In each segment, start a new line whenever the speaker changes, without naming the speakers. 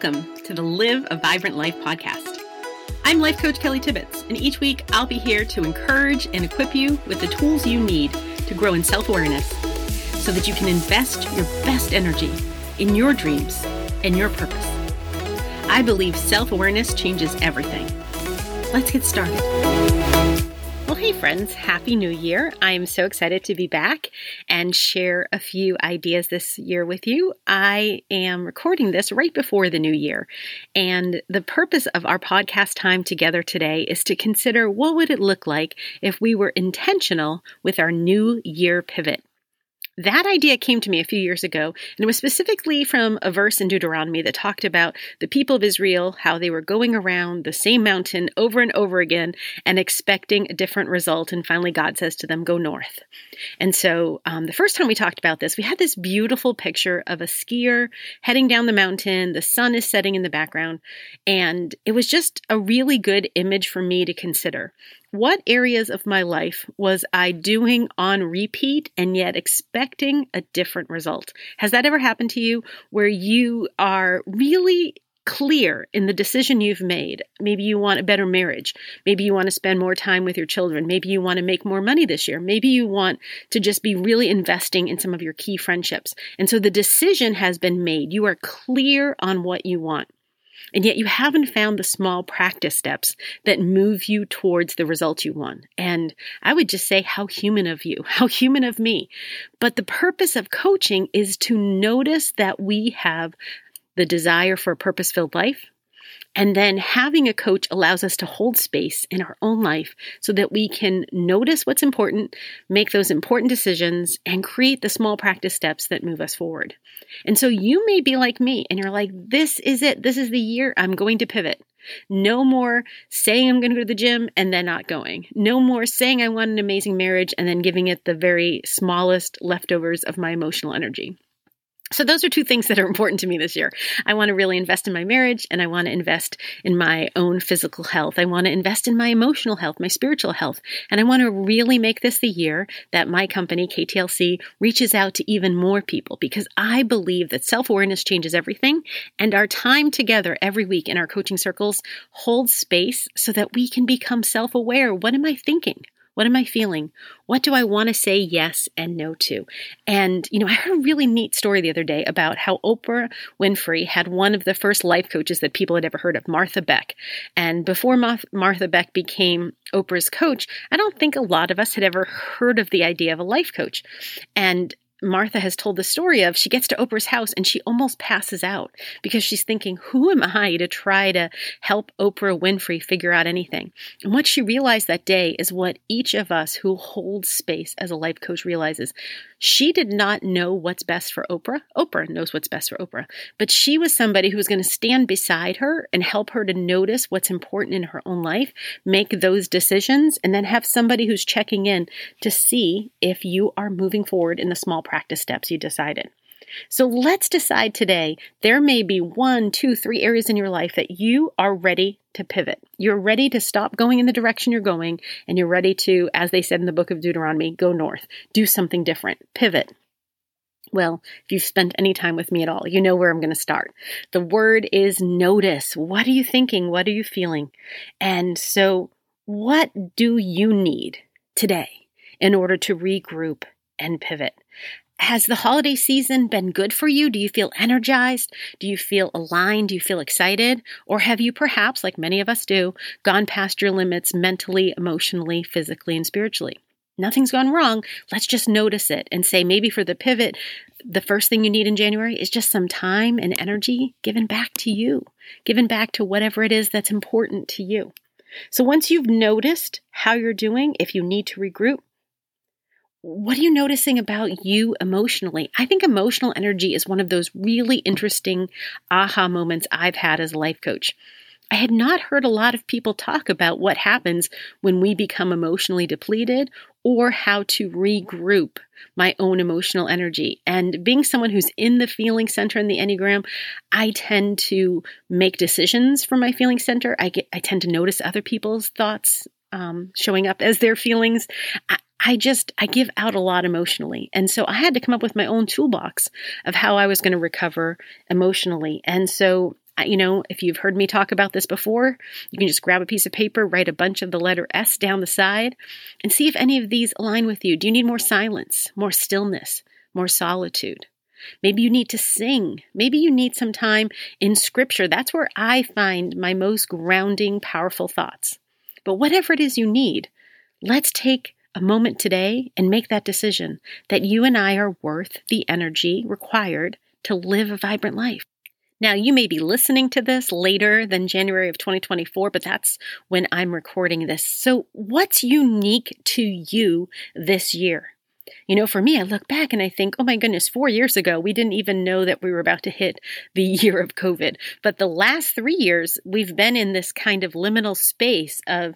welcome to the Live a Vibrant Life podcast. I'm Life Coach Kelly Tibbitts, and each week I'll be here to encourage and equip you with the tools you need to grow in self awareness so that you can invest your best energy in your dreams and your purpose. I believe self awareness changes everything. Let's get started. Hey, friends, Happy New Year. I am so excited to be back and share a few ideas this year with you. I am recording this right before the new year. And the purpose of our podcast time together today is to consider what would it look like if we were intentional with our new year pivot that idea came to me a few years ago, and it was specifically from a verse in Deuteronomy that talked about the people of Israel, how they were going around the same mountain over and over again and expecting a different result. And finally, God says to them, Go north. And so, um, the first time we talked about this, we had this beautiful picture of a skier heading down the mountain. The sun is setting in the background. And it was just a really good image for me to consider. What areas of my life was I doing on repeat and yet expecting a different result? Has that ever happened to you where you are really clear in the decision you've made. Maybe you want a better marriage. Maybe you want to spend more time with your children. Maybe you want to make more money this year. Maybe you want to just be really investing in some of your key friendships. And so the decision has been made. You are clear on what you want. And yet you haven't found the small practice steps that move you towards the results you want. And I would just say, how human of you, how human of me. But the purpose of coaching is to notice that we have the desire for a purpose filled life, and then having a coach allows us to hold space in our own life so that we can notice what's important, make those important decisions, and create the small practice steps that move us forward. And so you may be like me and you're like, this is it. This is the year I'm going to pivot. No more saying I'm going to go to the gym and then not going. No more saying I want an amazing marriage and then giving it the very smallest leftovers of my emotional energy. So those are two things that are important to me this year. I want to really invest in my marriage and I want to invest in my own physical health. I want to invest in my emotional health, my spiritual health. And I want to really make this the year that my company, KTLC, reaches out to even more people because I believe that self-awareness changes everything and our time together every week in our coaching circles holds space so that we can become self-aware. What am I thinking? What am I feeling? What do I want to say yes and no to? And, you know, I heard a really neat story the other day about how Oprah Winfrey had one of the first life coaches that people had ever heard of, Martha Beck. And before Martha Beck became Oprah's coach, I don't think a lot of us had ever heard of the idea of a life coach. And Martha has told the story of she gets to Oprah's house and she almost passes out because she's thinking, who am I to try to help Oprah Winfrey figure out anything? And what she realized that day is what each of us who holds space as a life coach realizes. She did not know what's best for Oprah. Oprah knows what's best for Oprah, but she was somebody who was going to stand beside her and help her to notice what's important in her own life, make those decisions, and then have somebody who's checking in to see if you are moving forward in the small practice steps you decided. So let's decide today. There may be one, two, three areas in your life that you are ready to pivot. You're ready to stop going in the direction you're going, and you're ready to, as they said in the book of Deuteronomy, go north, do something different, pivot. Well, if you've spent any time with me at all, you know where I'm going to start. The word is notice. What are you thinking? What are you feeling? And so, what do you need today in order to regroup and pivot? Has the holiday season been good for you? Do you feel energized? Do you feel aligned? Do you feel excited? Or have you perhaps, like many of us do, gone past your limits mentally, emotionally, physically, and spiritually? Nothing's gone wrong. Let's just notice it and say maybe for the pivot, the first thing you need in January is just some time and energy given back to you, given back to whatever it is that's important to you. So once you've noticed how you're doing, if you need to regroup, what are you noticing about you emotionally? I think emotional energy is one of those really interesting aha moments I've had as a life coach. I had not heard a lot of people talk about what happens when we become emotionally depleted or how to regroup my own emotional energy. And being someone who's in the feeling center in the Enneagram, I tend to make decisions from my feeling center. I get I tend to notice other people's thoughts um, showing up as their feelings. I, I just I give out a lot emotionally. And so I had to come up with my own toolbox of how I was going to recover emotionally. And so you know, if you've heard me talk about this before, you can just grab a piece of paper, write a bunch of the letter S down the side, and see if any of these align with you. Do you need more silence, more stillness, more solitude? Maybe you need to sing. Maybe you need some time in scripture. That's where I find my most grounding, powerful thoughts. But whatever it is you need, let's take a moment today and make that decision that you and I are worth the energy required to live a vibrant life. Now, you may be listening to this later than January of 2024, but that's when I'm recording this. So, what's unique to you this year? You know, for me, I look back and I think, oh my goodness, four years ago, we didn't even know that we were about to hit the year of COVID. But the last three years, we've been in this kind of liminal space of,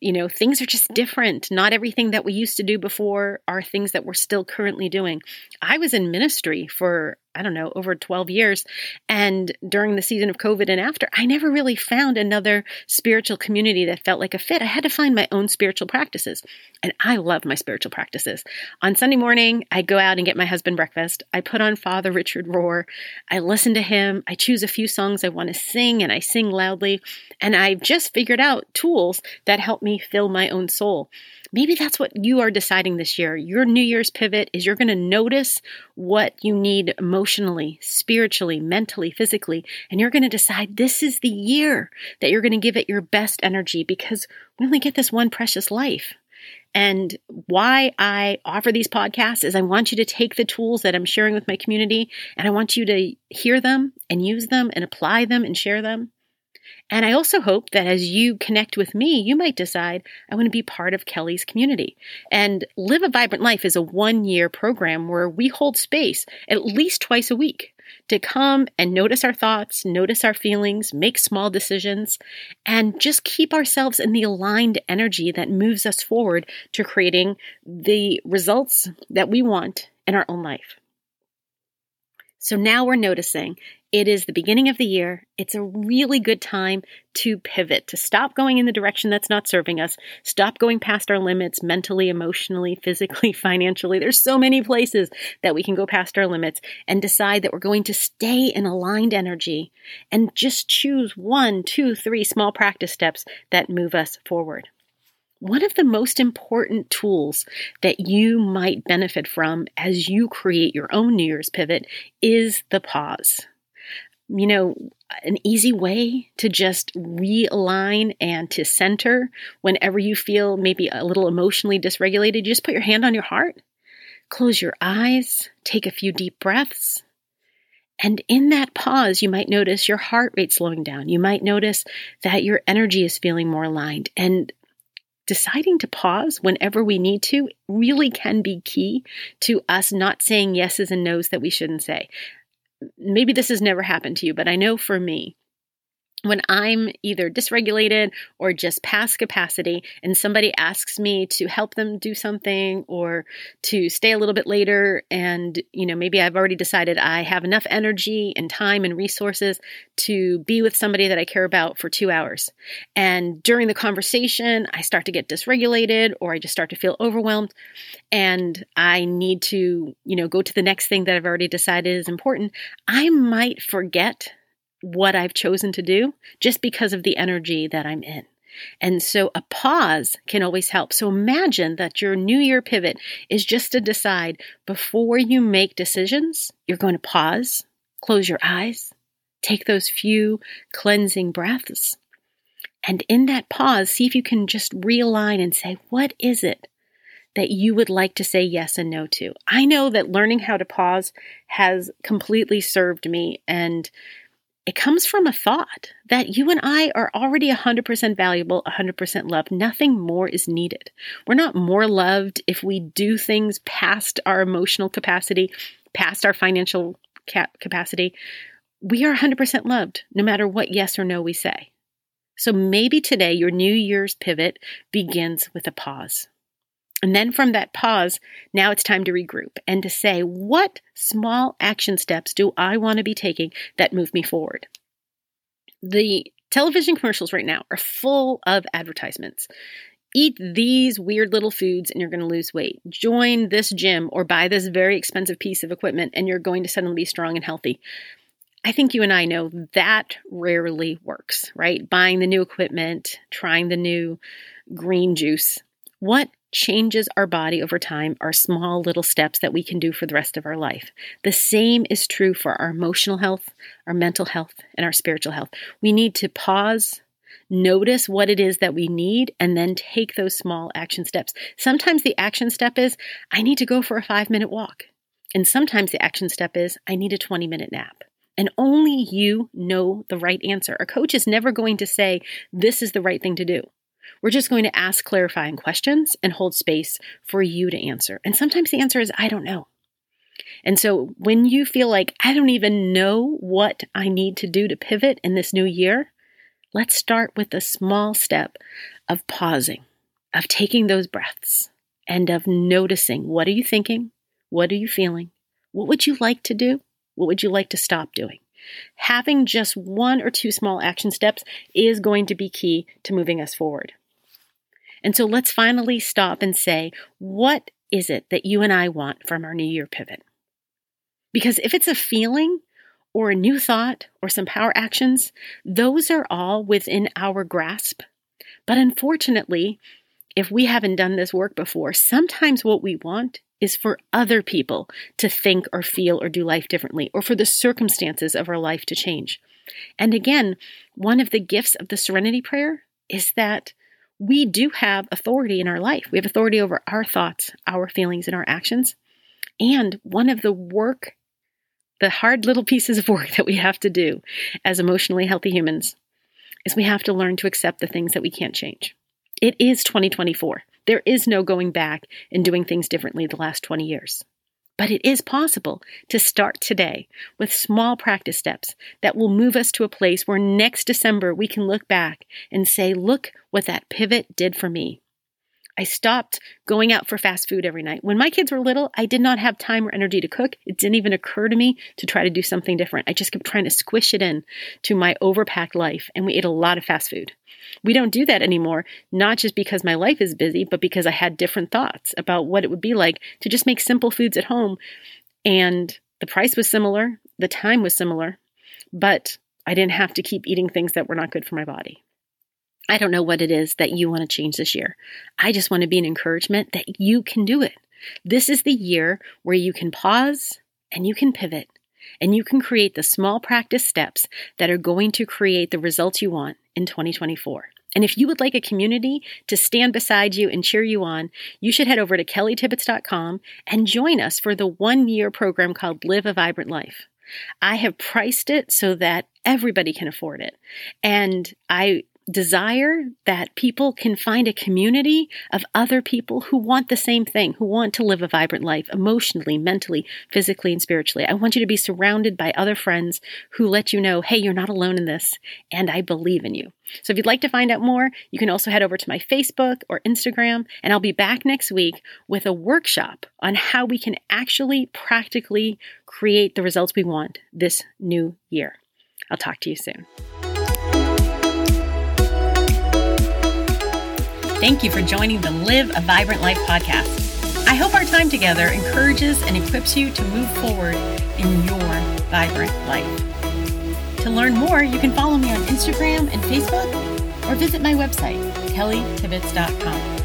you know, things are just different. Not everything that we used to do before are things that we're still currently doing. I was in ministry for I don't know, over 12 years. And during the season of COVID and after, I never really found another spiritual community that felt like a fit. I had to find my own spiritual practices. And I love my spiritual practices. On Sunday morning, I go out and get my husband breakfast. I put on Father Richard Rohr. I listen to him. I choose a few songs I want to sing and I sing loudly. And I've just figured out tools that help me fill my own soul. Maybe that's what you are deciding this year. Your New Year's pivot is you're going to notice what you need emotionally, spiritually, mentally, physically, and you're going to decide this is the year that you're going to give it your best energy because we only get this one precious life. And why I offer these podcasts is I want you to take the tools that I'm sharing with my community and I want you to hear them and use them and apply them and share them. And I also hope that as you connect with me, you might decide, I want to be part of Kelly's community. And Live a Vibrant Life is a one year program where we hold space at least twice a week to come and notice our thoughts, notice our feelings, make small decisions, and just keep ourselves in the aligned energy that moves us forward to creating the results that we want in our own life. So now we're noticing it is the beginning of the year. It's a really good time to pivot, to stop going in the direction that's not serving us, stop going past our limits mentally, emotionally, physically, financially. There's so many places that we can go past our limits and decide that we're going to stay in aligned energy and just choose one, two, three small practice steps that move us forward one of the most important tools that you might benefit from as you create your own New Year's pivot is the pause you know, an easy way to just realign and to center whenever you feel maybe a little emotionally dysregulated. You just put your hand on your heart, close your eyes, take a few deep breaths. And in that pause, you might notice your heart rate slowing down. You might notice that your energy is feeling more aligned. And deciding to pause whenever we need to really can be key to us not saying yeses and nos that we shouldn't say. Maybe this has never happened to you, but I know for me, when I'm either dysregulated or just past capacity, and somebody asks me to help them do something or to stay a little bit later, and you know, maybe I've already decided I have enough energy and time and resources to be with somebody that I care about for two hours. And during the conversation, I start to get dysregulated or I just start to feel overwhelmed, and I need to, you know, go to the next thing that I've already decided is important. I might forget what I've chosen to do just because of the energy that I'm in. And so a pause can always help. So imagine that your new year pivot is just to decide before you make decisions, you're going to pause, close your eyes, take those few cleansing breaths. And in that pause, see if you can just realign and say, what is it that you would like to say yes and no to? I know that learning how to pause has completely served me and it comes from a thought that you and I are already 100% valuable, 100% loved. Nothing more is needed. We're not more loved if we do things past our emotional capacity, past our financial cap- capacity. We are 100% loved no matter what yes or no we say. So maybe today your New Year's pivot begins with a pause. And then from that pause, now it's time to regroup and to say, what small action steps do I want to be taking that move me forward? The television commercials right now are full of advertisements. Eat these weird little foods and you're going to lose weight. Join this gym or buy this very expensive piece of equipment and you're going to suddenly be strong and healthy. I think you and I know that rarely works, right? Buying the new equipment, trying the new green juice. What changes our body over time are small little steps that we can do for the rest of our life. The same is true for our emotional health, our mental health, and our spiritual health. We need to pause, notice what it is that we need, and then take those small action steps. Sometimes the action step is, I need to go for a five minute walk. And sometimes the action step is, I need a 20 minute nap. And only you know the right answer. A coach is never going to say, this is the right thing to do. We're just going to ask clarifying questions and hold space for you to answer. And sometimes the answer is, I don't know. And so when you feel like, I don't even know what I need to do to pivot in this new year, let's start with a small step of pausing, of taking those breaths, and of noticing what are you thinking? What are you feeling? What would you like to do? What would you like to stop doing? Having just one or two small action steps is going to be key to moving us forward. And so let's finally stop and say, what is it that you and I want from our New Year pivot? Because if it's a feeling or a new thought or some power actions, those are all within our grasp. But unfortunately, if we haven't done this work before, sometimes what we want is for other people to think or feel or do life differently, or for the circumstances of our life to change. And again, one of the gifts of the serenity prayer is that we do have authority in our life. We have authority over our thoughts, our feelings, and our actions. And one of the work, the hard little pieces of work that we have to do as emotionally healthy humans is we have to learn to accept the things that we can't change. It is 2024. There is no going back and doing things differently the last 20 years. But it is possible to start today with small practice steps that will move us to a place where next December we can look back and say, look what that pivot did for me. I stopped going out for fast food every night. When my kids were little, I did not have time or energy to cook. It didn't even occur to me to try to do something different. I just kept trying to squish it in to my overpacked life, and we ate a lot of fast food. We don't do that anymore, not just because my life is busy, but because I had different thoughts about what it would be like to just make simple foods at home. And the price was similar, the time was similar, but I didn't have to keep eating things that were not good for my body. I don't know what it is that you want to change this year. I just want to be an encouragement that you can do it. This is the year where you can pause and you can pivot and you can create the small practice steps that are going to create the results you want in 2024. And if you would like a community to stand beside you and cheer you on, you should head over to kellytibbitts.com and join us for the one year program called Live a Vibrant Life. I have priced it so that everybody can afford it. And I desire that people can find a community of other people who want the same thing, who want to live a vibrant life emotionally, mentally, physically, and spiritually. I want you to be surrounded by other friends who let you know, hey, you're not alone in this, and I believe in you. So if you'd like to find out more, you can also head over to my Facebook or Instagram, and I'll be back next week with a workshop on how we can actually practically create the results we want this new year. I'll talk to you soon. Thank you for joining the Live a Vibrant Life podcast. I hope our time together encourages and equips you to move forward in your vibrant life. To learn more, you can follow me on Instagram and Facebook or visit my website, kellytibbitts.com.